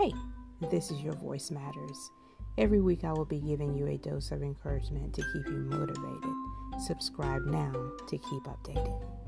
Hey, this is Your Voice Matters. Every week I will be giving you a dose of encouragement to keep you motivated. Subscribe now to keep updated.